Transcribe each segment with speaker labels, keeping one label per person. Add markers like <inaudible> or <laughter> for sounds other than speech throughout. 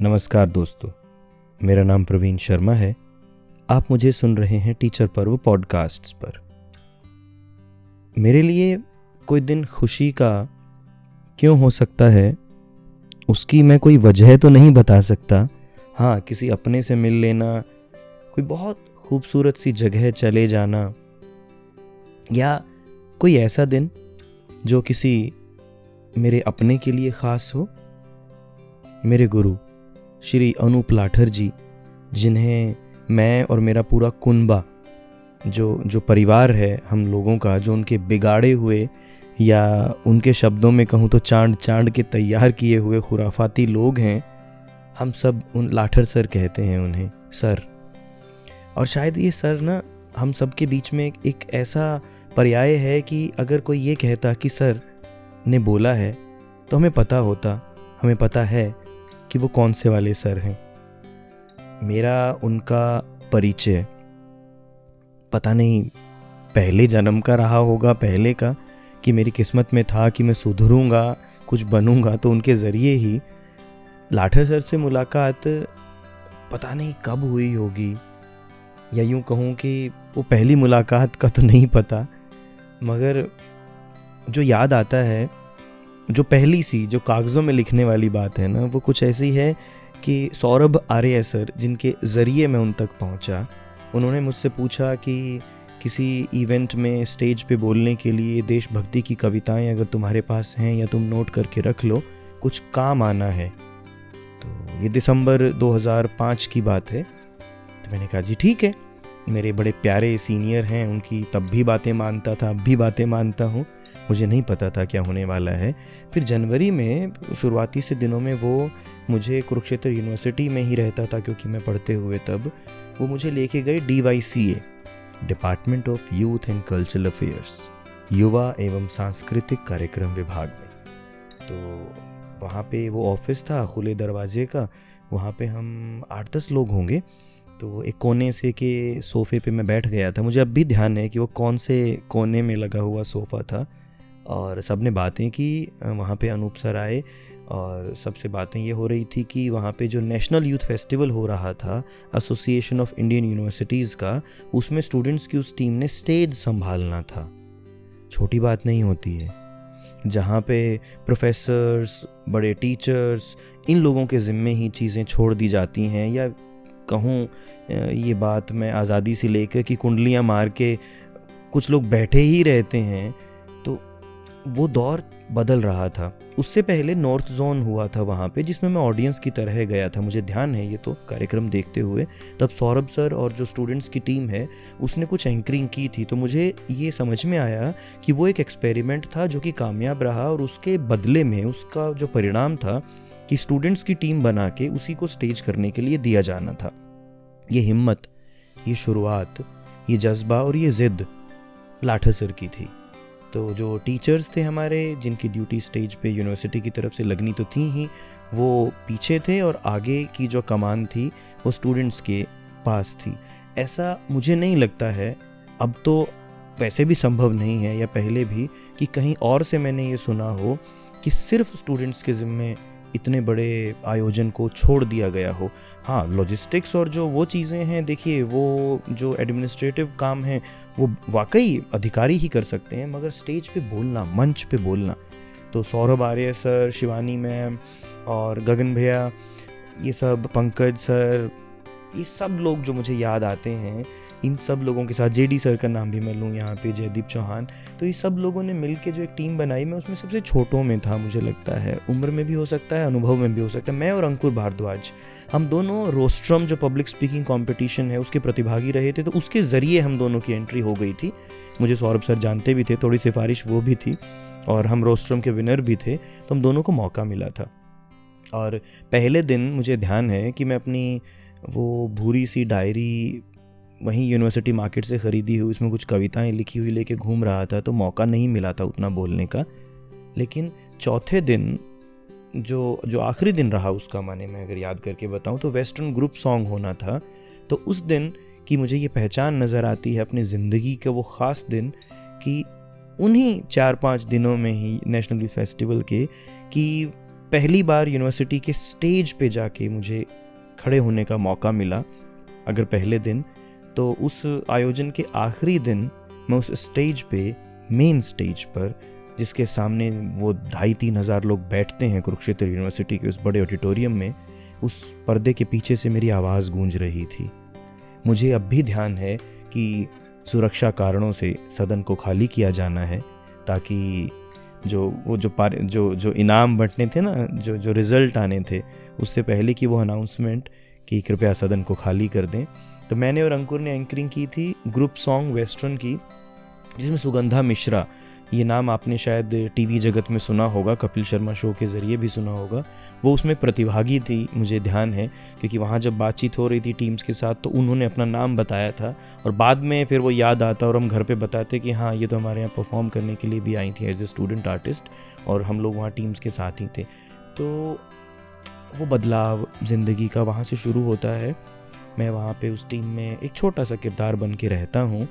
Speaker 1: नमस्कार दोस्तों, मेरा नाम प्रवीण शर्मा है। आप मुझे सुन रहे हैं टीचर पर्व पॉडकास्ट्स पर। मेरे लिए कोई दिन खुशी का क्यों हो सकता है, उसकी मैं कोई वजह तो नहीं बता सकता। हाँ किसी अपने से मिल लेना, कोई बहुत खूबसूरत सी जगह चले जाना, या कोई ऐसा दिन जो किसी मेरे अपने के लिए ख़ास हो, मेरे गुरु। श्री अनूप लाठर जी, जिन्हें मैं और मेरा पूरा कुनबा, जो जो परिवार है हम लोगों का, जो उनके बिगाड़े हुए या उनके शब्दों में कहूँ तो चाँद चाँद के तैयार किए हुए खुराफाती लोग हैं, हम सब उन लाठर सर कहते हैं उन्हें, सर। और शायद ये सर ना, हम सब के बीच में एक ऐसा पर्याय है कि अगर कोई ये कहता कि सर ने बोला है तो हमें पता होता, हमें पता है कि वो कौन से वाले सर हैं। मेरा उनका परिचय पता नहीं, पहले जन्म का रहा होगा, पहले का, कि मेरी किस्मत में था कि मैं सुधरूँगा, कुछ बनूँगा तो उनके ज़रिए ही लाठर सर से मुलाकात पता नहीं कब हुई होगी। या यूँ कहूँ कि वो पहली मुलाकात का तो नहीं पता, मगर जो याद आता है जो पहली सी, जो कागज़ों में लिखने वाली बात है ना, वो कुछ ऐसी है कि सौरभ आर्य सर जिनके ज़रिए मैं उन तक पहुँचा, उन्होंने मुझसे पूछा कि किसी इवेंट में स्टेज पे बोलने के लिए देशभक्ति की कविताएँ अगर तुम्हारे पास हैं या तुम नोट करके रख लो, कुछ काम आना है। तो ये दिसंबर 2005 की बात है। तो मैंने कहा, जी, ठीक है। मेरे बड़े प्यारे सीनियर हैं, उनकी तब भी बातें मानता था, अब भी बातें मानता हूँ। मुझे नहीं पता था क्या होने वाला है। फिर जनवरी में, शुरुआती से दिनों में वो मुझे कुरुक्षेत्र यूनिवर्सिटी में ही रहता था क्योंकि मैं पढ़ते हुए तब वो मुझे लेके गए D Y C A department of youth and cultural affairs युवा एवं सांस्कृतिक कार्यक्रम विभाग में। तो वहाँ पे वो ऑफ़िस था, खुले दरवाजे का, वहाँ पे हम आठ दस लोग होंगे। तो एक कोने से के सोफ़े पे मैं बैठ गया था। मुझे अब भी ध्यान है कि वो कौन से कोने में लगा हुआ सोफ़ा था। और सबने बातें की वहाँ पे अनूप सर आए और सबसे बातें ये हो रही थी कि वहाँ पे जो नेशनल यूथ फेस्टिवल हो रहा था एसोसिएशन ऑफ़ इंडियन यूनिवर्सिटीज़ का, उसमें स्टूडेंट्स की उस टीम ने स्टेज संभालना था। छोटी बात नहीं होती है। जहाँ पे प्रोफेसर्स बड़े टीचर्स इन लोगों के ज़िम्मे ही चीज़ें छोड़ दी जाती हैं या कहूँ ये बात मैं आज़ादी से लेकर कि कुंडलियाँ मार के कुछ लोग बैठे ही रहते हैं वो दौर बदल रहा था। उससे पहले नॉर्थ जोन हुआ था वहाँ पे, जिसमें मैं ऑडियंस की तरह गया था। मुझे ध्यान है ये तो कार्यक्रम देखते हुए। तब सौरभ सर और जो स्टूडेंट्स की टीम है, उसने कुछ एंकरिंग की थी। तो मुझे ये समझ में आया कि वो एक एक्सपेरिमेंट था जो कि कामयाब रहा और उसके बदले में उसका जो परिणाम था कि स्टूडेंट्स की टीम बना के उसी को स्टेज करने के लिए दिया जाना था। ये हिम्मत, ये शुरुआत, ये जज्बा और ये ज़िद लाठा सर की थी। तो जो टीचर्स थे हमारे, जिनकी ड्यूटी स्टेज पे यूनिवर्सिटी की तरफ़ से लगनी तो थी ही, वो पीछे थे और आगे की जो कमान थी, वो स्टूडेंट्स के पास थी। ऐसा मुझे नहीं लगता है, अब तो वैसे भी संभव नहीं है या पहले भी कि कहीं और से मैंने ये सुना हो कि सिर्फ़ स्टूडेंट्स के ज़िम्मे इतने बड़े आयोजन को छोड़ दिया गया हो। हाँ लॉजिस्टिक्स और जो वो चीज़ें हैं, देखिए, वो जो एडमिनिस्ट्रेटिव काम है, वो वाकई अधिकारी ही कर सकते हैं, मगर स्टेज पे बोलना, मंच पे बोलना। तो सौरभ आर्य सर, शिवानी मैम और गगन भैया, ये सब, पंकज सर, ये सब लोग जो मुझे याद आते हैं इन सब लोगों के साथ, जेडी सर का नाम भी मैं लूँ यहाँ पे, जयदीप चौहान। तो ये सब लोगों ने मिल जो एक टीम बनाई, मैं उसमें सबसे छोटों में था, मुझे लगता है। उम्र में भी हो सकता है, अनुभव में भी हो सकता है। मैं और अंकुर भारद्वाज, हम दोनों रोस्ट्रम जो पब्लिक स्पीकिंग कॉम्पिटिशन है, उसके प्रतिभागी रहे थे तो उसके ज़रिए हम दोनों की एंट्री हो गई थी। मुझे सौरभ सर जानते भी थे, थोड़ी सिफारिश वो भी थी, और हम रोस्ट्रम के विनर भी थे तो हम दोनों को मौका मिला था। और पहले दिन मुझे ध्यान है कि मैं अपनी वो भूरी सी डायरी वहीं यूनिवर्सिटी मार्केट से ख़रीदी हुई, उसमें कुछ कविताएँ लिखी हुई लेके घूम रहा था तो मौका नहीं मिला था उतना बोलने का। लेकिन चौथे दिन जो जो आखिरी दिन रहा उसका, माने मैं अगर याद करके बताऊँ तो वेस्टर्न ग्रुप सॉन्ग होना था। तो उस दिन की मुझे ये पहचान नज़र आती है अपनी ज़िंदगी का, वो ख़ास दिन कि उन्हीं चार पाँच दिनों में ही नेशनल यूथ फेस्टिवल के, कि पहली बार यूनिवर्सिटी के स्टेज पे जाके मुझे खड़े होने का मौका मिला, अगर पहले दिन। तो उस आयोजन के आखिरी दिन मैं उस स्टेज पे, मेन स्टेज पर, जिसके सामने वो ढाई तीन हज़ार लोग बैठते हैं कुरुक्षेत्र यूनिवर्सिटी के उस बड़े ऑडिटोरियम में, उस पर्दे के पीछे से मेरी आवाज़ गूंज रही थी। मुझे अब भी ध्यान है कि सुरक्षा कारणों से सदन को खाली किया जाना है, ताकि जो, वो जो पार, जो जो इनाम बंटने थे ना, जो जो रिज़ल्ट आने थे, उससे पहले की वो अनाउंसमेंट कि कृपया सदन को खाली कर दें। तो मैंने और अंकुर ने एंकरिंग की थी ग्रुप सॉन्ग वेस्टर्न की, जिसमें सुगंधा मिश्रा, ये नाम आपने शायद टीवी जगत में सुना होगा, कपिल शर्मा शो के ज़रिए भी सुना होगा। वो उसमें प्रतिभागी थी, मुझे ध्यान है, क्योंकि वहाँ जब बातचीत हो रही थी टीम्स के साथ तो उन्होंने अपना नाम बताया था, और बाद में फिर वो याद आता और हम घर पे बताते कि हाँ ये तो हमारे यहाँ परफॉर्म करने के लिए भी आई थी एज ए स्टूडेंट आर्टिस्ट और हम लोग वहाँ टीम्स के साथ ही थे। तो वो बदलाव ज़िंदगी का वहाँ से शुरू होता है। मैं वहाँ पे उस टीम में एक छोटा सा किरदार बन के रहता हूँ।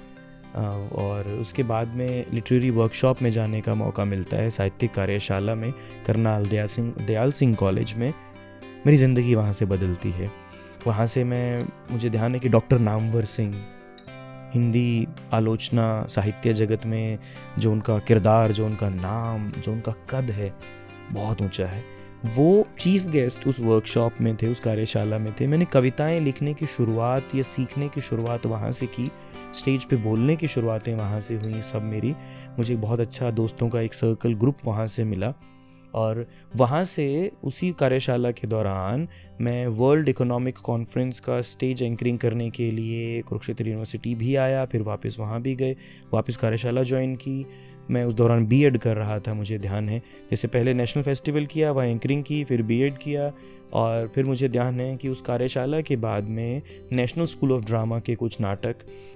Speaker 1: और उसके बाद में लिटरेरी वर्कशॉप में जाने का मौका मिलता है साहित्यिक कार्यशाला में, करनाल दयाल सिंह दयाल सिंह कॉलेज में। मेरी ज़िंदगी वहाँ से बदलती है। वहाँ से मैं, मुझे ध्यान है कि डॉक्टर नामवर सिंह, हिंदी आलोचना साहित्य जगत में जो उनका किरदार, जो उनका नाम, जो उनका कद है, बहुत ऊँचा है। वो चीफ गेस्ट उस वर्कशॉप में थे, उस कार्यशाला में थे। मैंने कविताएँ लिखने की शुरुआत या सीखने की शुरुआत वहाँ से की स्टेज पे बोलने की शुरुआतें वहाँ से हुई सब मेरी। मुझे बहुत अच्छा दोस्तों का एक सर्कल ग्रुप वहाँ से मिला और वहाँ से उसी कार्यशाला के दौरान मैं वर्ल्ड इकोनॉमिक कॉन्फ्रेंस का स्टेज एंकरिंग करने के लिए कुरुक्षेत्र यूनिवर्सिटी भी आया, फिर वापस वहाँ भी गए, वापस कार्यशाला ज्वाइन की। मैं उस दौरान बी एड कर रहा था, मुझे ध्यान है। जैसे पहले नेशनल फेस्टिवल किया, वहाँ एंकरिंग की, फिर बी एड किया और फिर मुझे ध्यान है कि उस कार्यशाला के बाद में नेशनल स्कूल ऑफ़ ड्रामा के कुछ नाटक,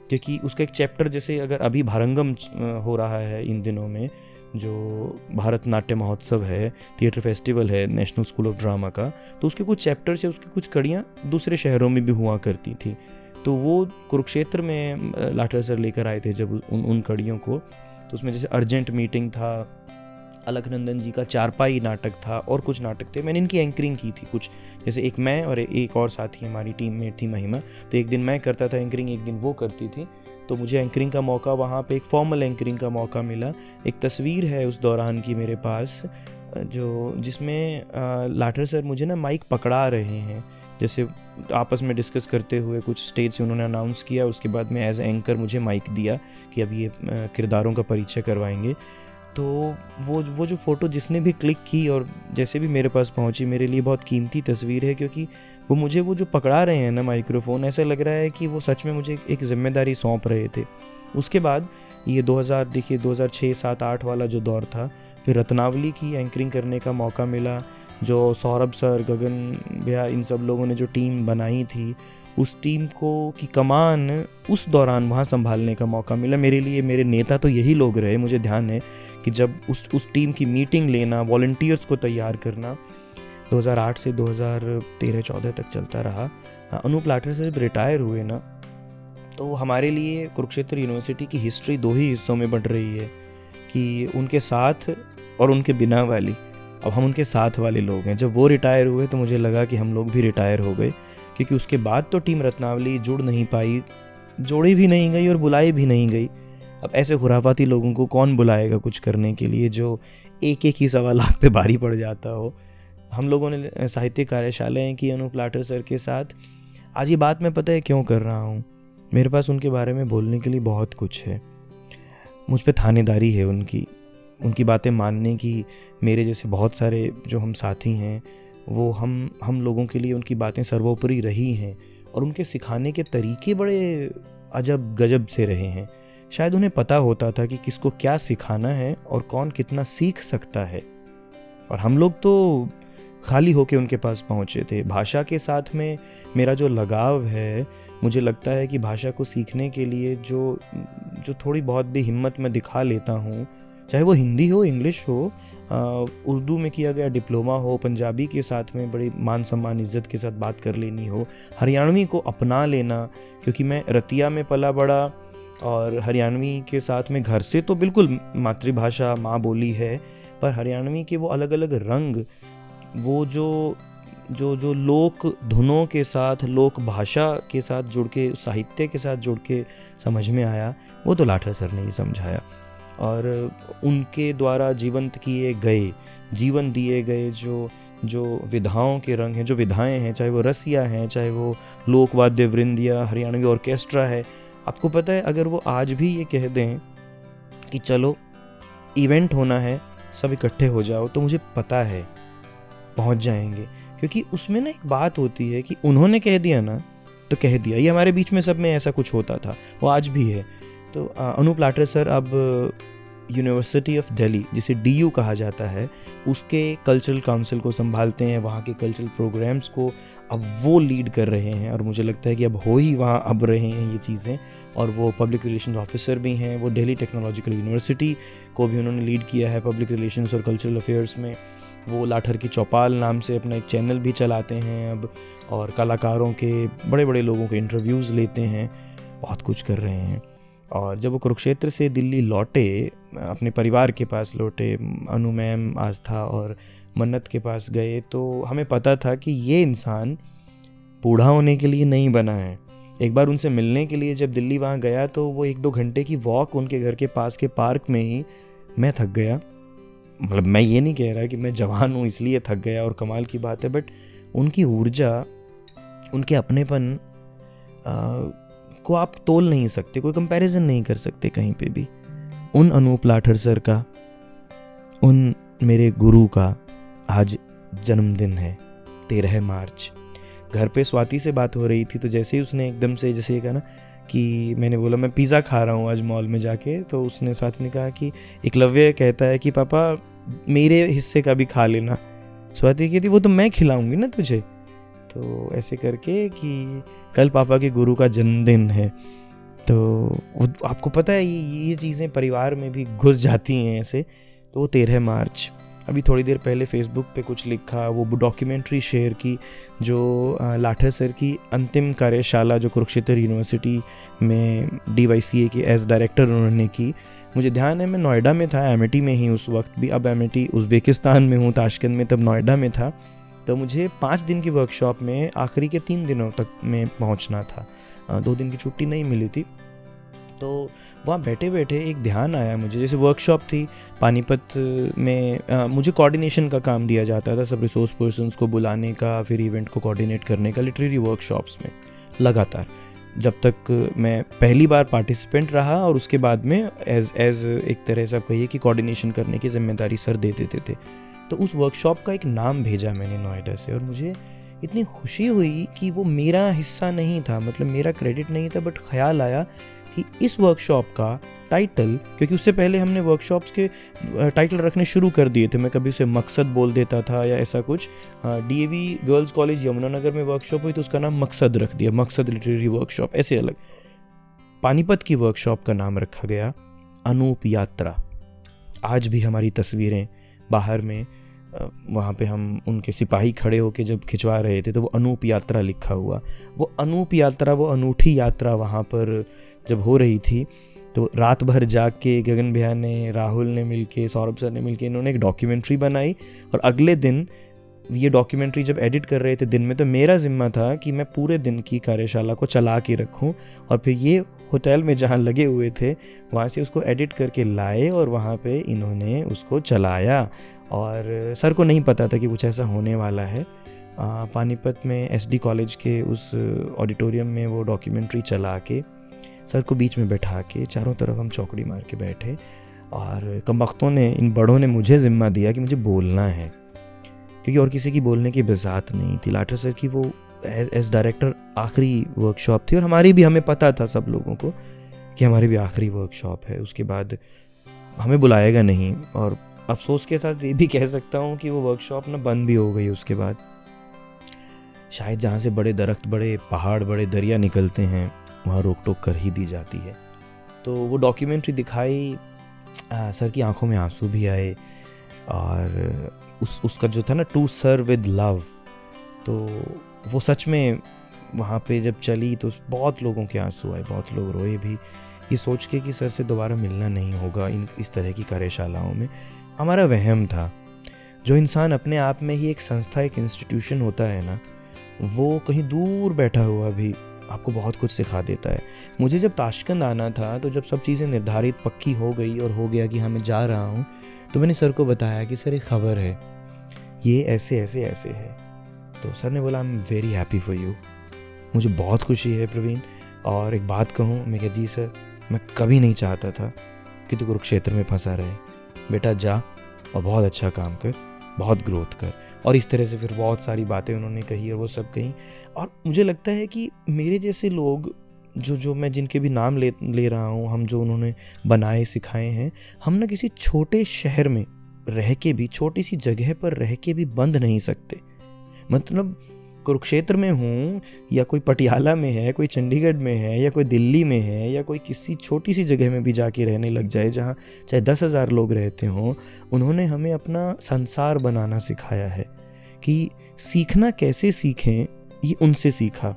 Speaker 1: क्योंकि उसका एक चैप्टर जैसे अगर अभी भारंगम हो रहा है इन दिनों में, जो भारत नाट्य महोत्सव है थिएटर फेस्टिवल है नेशनल स्कूल ऑफ़ ड्रामा का तो उसके कुछ चैप्टर्स या उसकी कुछ कड़ियाँ दूसरे शहरों में भी हुआ करती थी। तो वो कुरुक्षेत्र में लाठर सर लेकर आए थे जब उन उन कड़ियों को। तो उसमें जैसे अर्जेंट मीटिंग था अलखनंदन जी का चारपाई नाटक था और कुछ नाटक थे। मैंने इनकी एंकरिंग की थी कुछ। जैसे एक मैं और एक और साथी हमारी टीम में थी महिमा। तो एक दिन मैं करता था एंकरिंग, एक दिन वो करती थी। तो मुझे एंकरिंग का मौका, वहाँ पे एक फॉर्मल एंकरिंग का मौका मिला। एक तस्वीर है उस दौरान की मेरे पास, जो जिसमें लाठर सर मुझे ना माइक पकड़ा रहे हैं। जैसे आपस में डिस्कस करते हुए कुछ स्टेज से उन्होंने अनाउंस किया, उसके बाद में एज एंकर मुझे माइक दिया कि अब ये किरदारों का परिचय करवाएँगे। तो वो वो जो फ़ोटो जिसने भी क्लिक की और जैसे भी मेरे पास पहुँची, मेरे लिए बहुत कीमती तस्वीर है क्योंकि वो मुझे, वो जो पकड़ा रहे हैं ना माइक्रोफोन ऐसा लग रहा है कि वो सच में मुझे एक ज़िम्मेदारी सौंप रहे थे। उसके बाद ये 2000 देखिए 2006 सात, आठ वाला जो दौर था फिर रत्नावली की एंकरिंग करने का मौका मिला, जो सौरभ सर, गगन भैया, इन सब लोगों ने जो टीम बनाई थी, उस टीम को की कमान उस दौरान वहाँ संभालने का मौका मिला। मेरे लिए, मेरे नेता तो यही लोग रहे, मुझे ध्यान है कि जब उस उस टीम की मीटिंग लेना वॉल्टियर्स को तैयार करना 2008 से 2013-14 तक चलता रहा। हाँ अनूप लाठर से जब रिटायर हुए ना तो हमारे लिए कुरुक्षेत्र यूनिवर्सिटी की हिस्ट्री दो ही हिस्सों में बढ़ रही है। कि उनके साथ और उनके बिना वाली, अब हम उनके साथ वाले लोग हैं। जब वो रिटायर हुए तो मुझे लगा कि हम लोग भी रिटायर हो गए, क्योंकि उसके बाद तो टीम रत्नावली जुड़ नहीं पाई, जोड़ी भी नहीं गई और बुलाई भी नहीं गई। अब ऐसे खुराफाती लोगों को कौन बुलाएगा कुछ करने के लिए जो एक एक ही सवा लाख पे भारी पड़ जाता हो? हम लोगों ने साहित्य कार्यशालाएँ की अनूप लाटर सर के साथ। आज ये बात मैं पता है क्यों कर रहा हूँ? मेरे पास उनके बारे में बोलने के लिए बहुत कुछ है। मुझ पर थानेदारी है उनकी उनकी बातें मानने की, मेरे जैसे बहुत सारे जो हम साथी हैं, वो हम हम लोगों के लिए उनकी बातें सर्वोपरि रही हैं और उनके सिखाने के तरीके बड़े अजब गजब से रहे हैं। शायद उन्हें पता होता था कि किसको क्या सिखाना है और कौन कितना सीख सकता है। और हम लोग तो खाली होके उनके पास पहुँचे थे। भाषा के साथ में मेरा जो लगाव है, मुझे लगता है कि भाषा को सीखने के लिए जो जो थोड़ी बहुत भी हिम्मत मैं दिखा लेता हूँ, चाहे वो हिंदी हो, इंग्लिश हो उर्दू में किया गया डिप्लोमा हो, पंजाबी के साथ में बड़ी मान सम्मान, इज़्ज़त के साथ बात कर लेनी हो, हरियाणवी को अपना लेना, क्योंकि मैं रतिया में पला बड़ा और हरियाणवी के साथ में घर से तो बिल्कुल मातृभाषा माँ बोली है, पर हरियाणवी के वो अलग अलग रंग वो जो जो जो लोक धुनों के साथ, लोक भाषा के साथ जुड़ के, साहित्य के साथ जुड़ के समझ में आया, वो तो लाठर सर ने ही समझाया। और उनके द्वारा जीवंत किए गए, जीवन दिए गए जो जो विधाओं के रंग हैं, जो विधाएँ हैं, चाहे वो रसिया हैं, चाहे वो लोकवाद्य वृंद या हरियाणवी ऑर्केस्ट्रा है, आपको पता है, अगर वो आज भी ये कह दें कि चलो, इवेंट होना है, सब इकट्ठे हो जाओ तो मुझे पता है पहुँच जाएँगे। क्योंकि उसमें ना एक बात होती है कि उन्होंने कह दिया ना तो कह दिया। ये हमारे बीच में सब में ऐसा कुछ होता था, वो आज भी है। तो अनूप लाटर सर अब यूनिवर्सिटी ऑफ़ दिल्ली जिसे DU कहा जाता है, उसके कल्चरल काउंसिल को संभालते हैं, वहाँ के कल्चरल प्रोग्राम्स को अब वो लीड कर रहे हैं, और मुझे लगता है कि अब हो ही वहाँ अब रहे हैं ये चीज़ें। और वो पब्लिक रिलेशन ऑफिसर भी हैं, वो दिल्ली टेक्नोलॉजिकल यूनिवर्सिटी को भी उन्होंने लीड किया है पब्लिक रिलेशंस और कल्चरल अफेयर्स में। वो लाठर की चौपाल नाम से अपना एक चैनल भी चलाते हैं अब, और कलाकारों के बड़े बड़े लोगों के इंटरव्यूज़ लेते हैं, बहुत कुछ कर रहे हैं। और जब वो कुरुक्षेत्र से दिल्ली लौटे, अपने परिवार के पास लौटे, अनु मैम, आस्था और मन्नत के पास गए तो हमें पता था कि ये इंसान बूढ़ा होने के लिए नहीं बना है। एक बार उनसे मिलने के लिए जब दिल्ली वहाँ गया तो वो एक दो घंटे की वॉक उनके घर के पास के पार्क में ही, मैं थक गया। मतलब मैं ये नहीं कह रहा कि मैं जवान हूँ, इसलिए थक गया और कमाल की बात है बट उनकी ऊर्जा, उनके अपनेपन को आप तोल नहीं सकते, कोई कंपैरिजन नहीं कर सकते कहीं पे भी। उन अनूप लाठर सर का, उन मेरे गुरु का आज जन्मदिन है, तेरह मार्च। घर पे स्वाति से बात हो रही थी तो जैसे ही उसने एकदम से, जैसे कहा ना कि मैंने बोला, मैं पिज़्ज़ा खा रहा हूँ आज मॉल में जाके। तो उसने स्वाति ने कहा कि एकलव्य कहता है कि, पापा, मेरे हिस्से का भी खा लेना। स्वाति कहती, वो तो मैं खिलाऊँगी ना तुझे? तो ऐसे करके कि कल पापा के गुरु का जन्मदिन है। तो आपको पता है, ये ये चीज़ें परिवार में भी घुस जाती हैं ऐसे। तो वो तेरह मार्च अभी थोड़ी देर पहले फेसबुक पे कुछ लिखा, वो डॉक्यूमेंट्री शेयर की, जो लाठर सर की अंतिम कार्यशाला जो कुरुक्षेत्र यूनिवर्सिटी में डी वाई सी ए की एज डायरेक्टर उन्होंने की। मुझे ध्यान है, मैं नोएडा में था एम में ही उस वक्त भी, अब एम उज़्बेकिस्तान में हूँ, ताशकंद में, तब नोएडा में था। तो मुझे पाँच दिन की वर्कशॉप में आखिरी के तीन दिनों तक में पहुँचना था। दो दिन की छुट्टी नहीं मिली थी। तो वहाँ बैठे बैठे एक ध्यान आया मुझे जैसे वर्कशॉप थी पानीपत में आ, मुझे कोऑर्डिनेशन का काम दिया जाता था सब रिसोर्स पर्सनस को बुलाने का फिर इवेंट को कोऑर्डिनेट करने का लिटरेरी वर्कशॉप्स में लगातार। जब तक मैं पहली बार पार्टिसिपेंट रहा और उसके बाद में एज एज एक तरह से आप कहिए कि कोऑर्डिनेशन करने की ज़िम्मेदारी सर दे देते थे। तो उस वर्कशॉप का एक नाम भेजा मैंने नोएडा से और मुझे इतनी खुशी हुई कि वो मेरा हिस्सा नहीं था मतलब मेरा क्रेडिट नहीं था बट ख्याल आया कि इस वर्कशॉप का टाइटल क्योंकि उससे पहले हमने वर्कशॉप्स के टाइटल रखने शुरू कर दिए थे। मैं कभी उसे मकसद बोल देता था या ऐसा कुछ। डीएवी गर्ल्स कॉलेज यमुनानगर में वर्कशॉप हुई तो उसका नाम मकसद रख दिया। मकसद लिटरेरी वर्कशॉप ऐसे अलग। पानीपत की वर्कशॉप का नाम रखा गया, अनूप यात्रा। आज भी हमारी तस्वीरें बाहर में वहाँ पे हम उनके सिपाही खड़े होके जब खिंचवा रहे थे तो वो अनूप यात्रा लिखा हुआ। वो अनूप यात्रा, वो अनूठी यात्रा वहाँ पर जब हो रही थी तो रात भर जाग के गगन भैया ने, राहुल ने मिल के सौरभ सर ने मिल के इन्होंने एक डॉक्यूमेंट्री बनाई और अगले दिन ये डॉक्यूमेंट्री जब एडिट कर रहे थे दिन में तो मेरा ज़िम्मा था कि मैं पूरे दिन की कार्यशाला को चला के रखूँ और फिर ये होटल में जहाँ लगे हुए थे, वहाँ से उसको एडिट करके लाए और वहाँ पे इन्होंने उसको चलाया। और सर को नहीं पता था कि कुछ ऐसा होने वाला है। पानीपत में एसडी कॉलेज के उस ऑडिटोरियम में वो डॉक्यूमेंट्री चला के सर को बीच में बैठा के चारों तरफ़ हम चौकड़ी मार के बैठे और कम वक्तों ने, इन बड़ों ने मुझे ज़िम्मा दिया कि मुझे बोलना है। क्योंकि और किसी की बोलने की बजात नहीं थी। लाठर सर की वो एज डायरेक्टर आखिरी वर्कशॉप थी और हमारी भी, हमें पता था सब लोगों को कि हमारी भी आखिरी वर्कशॉप है। उसके बाद हमें बुलाएगा नहीं और अफसोस के साथ ये भी कह सकता हूँ कि वो वर्कशॉप ना बंद भी हो गई उसके बाद। शायद जहाँ से बड़े दरख्त, बड़े पहाड़, बड़े दरिया निकलते हैं वहाँ रोक टोक कर ही दी जाती है। तो वो डॉक्यूमेंट्री दिखाई आ, सर की आँखों में आँसू भी आए और उस उसका जो था ना टू सर विद लव तो वो सच में वहाँ पे जब चली तो बहुत लोगों के आँसू आए बहुत लोग रोए भी। ये सोच के कि सर से दोबारा मिलना नहीं होगा इन इस तरह की कार्यशालाओं में हमारा वहम था। जो इंसान अपने आप में ही एक संस्था एक इंस्टीट्यूशन होता है ना वो कहीं दूर बैठा हुआ भी आपको बहुत कुछ सिखा देता है। मुझे जब ताशकंद आना था तो जब सब चीज़ें निर्धारित पक्की हो गई और हो गया कि हाँ मैं जा रहा हूँ तो मैंने सर को बताया कि, सर, एक खबर है। ये ऐसे ऐसे ऐसे है। तो सर ने बोला I am very happy for you मुझे बहुत खुशी है, प्रवीण। और एक बात कहूँ, मैं कहा, जी सर, मैं कभी नहीं चाहता था कि तू कुरुक्षेत्र में फंसा रहे। बेटा, जा और बहुत अच्छा काम कर, बहुत ग्रोथ कर। और इस तरह से फिर बहुत सारी बातें उन्होंने कही और वो सब कही और मुझे लगता है कि मेरे जैसे लोग, जो जो मैं जिनके भी नाम ले ले रहा हूँ, हम जो उन्होंने बनाए, सिखाए हैं, हम ना किसी छोटे शहर में रह के भी, छोटी सी जगह पर रह के भी बंद नहीं सकते। मतलब कुरुक्षेत्र में हूँ, या कोई पटियाला में है, कोई चंडीगढ़ में है, या कोई दिल्ली में है, या कोई किसी छोटी सी जगह में भी जाके रहने लग जाए, जहाँ चाहे दस हज़ार लोग रहते हों, उन्होंने हमें अपना संसार बनाना सिखाया है कि सीखना कैसे सीखें ये उनसे सीखा।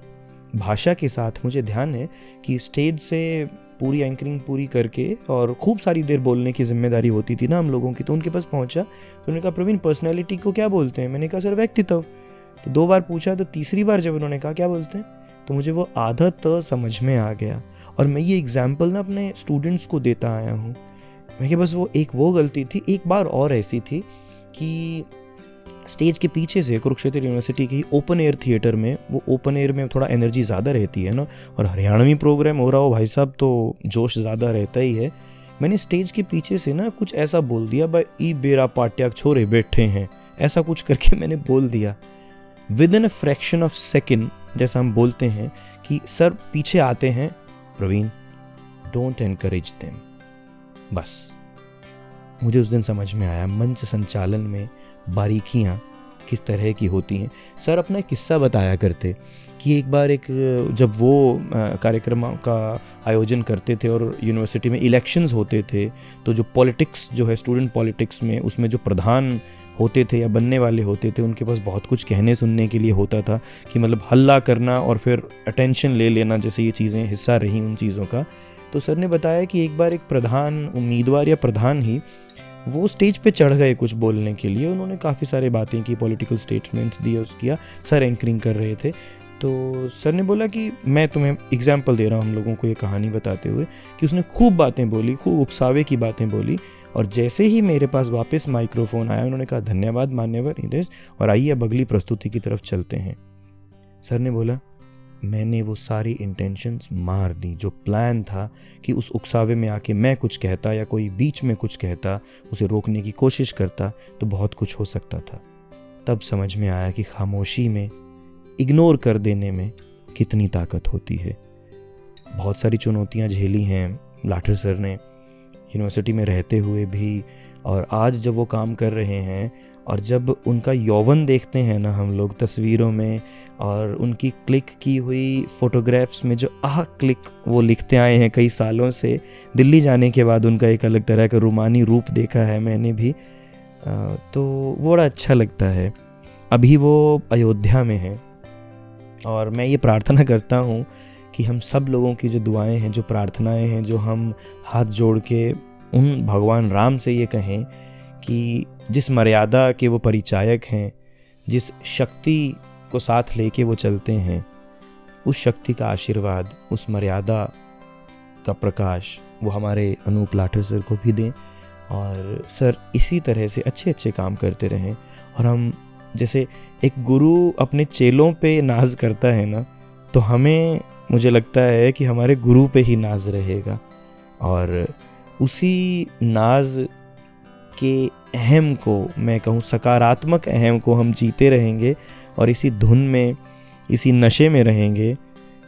Speaker 1: भाषा के साथ मुझे ध्यान है कि स्टेज से पूरी एंकरिंग पूरी करके और खूब सारी देर बोलने की ज़िम्मेदारी होती थी ना हम लोगों की तो उनके पास पहुँचा। तो उन्होंने कहा, प्रवीण पर्सनैलिटी को क्या बोलते हैं? मैंने कहा, सर, व्यक्तित्व। तो दो बार पूछा तो तीसरी बार जब उन्होंने कहा, क्या बोलते हैं? तो मुझे वो आदत समझ में आ गया। और मैं ये एग्ज़ाम्पल ना अपने स्टूडेंट्स को देता आया हूँ। मैं कि बस वो एक वो गलती थी, एक बार और ऐसी थी कि स्टेज के पीछे से कुरुक्षेत्र यूनिवर्सिटी के ओपन एयर थिएटर में, वो ओपन एयर में थोड़ा एनर्जी ज़्यादा रहती है ना, और हरियाणवी प्रोग्राम हो रहा हो भाई साहब तो जोश ज़्यादा रहता ही है। मैंने स्टेज के पीछे से ना कुछ ऐसा बोल दिया, भाई, ई बेरा पाट्याक छोरे बैठे हैं। ऐसा कुछ करके <laughs> मैंने बोल दिया। Within a fraction of second जैसा हम बोलते हैं कि सर पीछे आते हैं, प्रवीण डोंट एनकरेज देम बस। मुझे उस दिन समझ में आया, मंच संचालन में बारीकियाँ किस तरह की होती हैं। सर, अपना किस्सा बताया करते कि एक बार एक, जब वो कार्यक्रम का आयोजन करते थे और यूनिवर्सिटी में इलेक्शंस होते थे तो जो पॉलिटिक्स जो है, स्टूडेंट पॉलिटिक्स में, उसमें जो प्रधान होते थे या बनने वाले होते थे, उनके पास बहुत कुछ कहने सुनने के लिए होता था कि मतलब हल्ला करना और फिर अटेंशन ले लेना, जैसे ये चीज़ें, हिस्सा रही उन चीज़ों का। तो सर ने बताया कि एक बार एक प्रधान उम्मीदवार या प्रधान ही वो स्टेज पे चढ़ गए कुछ बोलने के लिए। उन्होंने काफ़ी सारे बातें की पॉलिटिकल स्टेटमेंट्स दिए उस किया सर एंकरिंग कर रहे थे। तो सर ने बोला कि मैं तुम्हें एग्ज़ाम्पल दे रहा हूँ हम लोगों को ये कहानी बताते हुए कि उसने खूब बातें बोली, खूब उकसावे की बातें बोली और जैसे ही मेरे पास वापस माइक्रोफोन आया, उन्होंने कहा, धन्यवाद मान्यवर निदेश और आइए अब अगली प्रस्तुति की तरफ़ चलते हैं। सर ने बोला मैंने वो सारी इंटेंशंस मार दी, जो प्लान था कि उस उकसावे में आके मैं कुछ कहता या कोई बीच में कुछ कहता, उसे रोकने की कोशिश करता तो बहुत कुछ हो सकता था। तब समझ में आया कि खामोशी में इग्नोर कर देने में कितनी ताकत होती है। बहुत सारी चुनौतियाँ झेली हैं लाठर सर ने। यूनिवर्सिटी में रहते हुए भी और आज जब वो काम कर रहे हैं और जब उनका यौवन देखते हैं ना हम लोग तस्वीरों में, और उनकी क्लिक की हुई फ़ोटोग्राफ्स में जो आह क्लिक वो लिखते आए हैं कई सालों से, दिल्ली जाने के बाद उनका एक अलग तरह का रूमानी रूप देखा है मैंने भी तो वो बड़ा अच्छा लगता है। अभी वो अयोध्या में है, और मैं ये प्रार्थना करता हूँ कि हम सब लोगों की जो दुआएँ हैं, जो प्रार्थनाएँ हैं, जो हम हाथ जोड़ के उन भगवान राम से ये कहें कि जिस मर्यादा के वो परिचायक हैं, जिस शक्ति को साथ लेके वो चलते हैं, उस शक्ति का आशीर्वाद, उस मर्यादा का प्रकाश वो हमारे अनूप लाठर सर को भी दें। और सर, इसी तरह से अच्छे अच्छे काम करते रहें। और हम जैसे एक गुरु अपने चेलों पे नाज करता है ना तो हमें, मुझे लगता है कि हमारे गुरु पे ही नाज रहेगा। और उसी नाज के अहम को मैं कहूँ सकारात्मक अहम को हम जीते रहेंगे और इसी धुन में इसी नशे में रहेंगे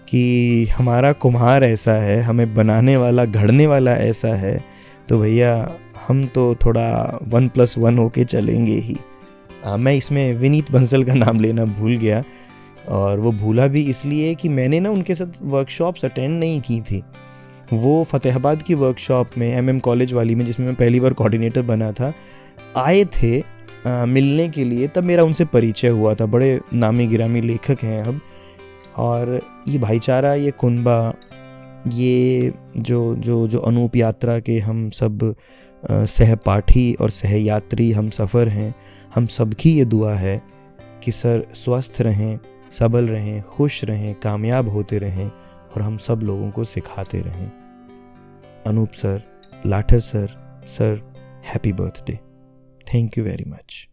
Speaker 1: कि हमारा कुम्हार ऐसा है हमें बनाने वाला घड़ने वाला ऐसा है तो भैया हम तो थोड़ा वन प्लस वन होके चलेंगे ही। आ, मैं इसमें विनीत बंसल का नाम लेना भूल गया और वो भूला भी इसलिए कि मैंने ना उनके साथ वर्कशॉप्स अटेंड नहीं की थी। वो फतेहाबाद की वर्कशॉप में एमएम कॉलेज वाली में जिसमें मैं पहली बार कोऑर्डिनेटर बना था आए थे आ, मिलने के लिए तब मेरा उनसे परिचय हुआ था। बड़े नामी गिरामी लेखक हैं अब। और ये भाईचारा ये कुनबा ये जो जो जो अनूप यात्रा के हम सब सहपाठी और सहयात्री हम सफ़र हैं हम सबकी ये दुआ है कि सर स्वस्थ रहें सबल रहें खुश रहें कामयाब होते रहें। और हम सब लोगों को सिखाते रहें। Anoop sir, Lather sir sir happy birthday thank you very much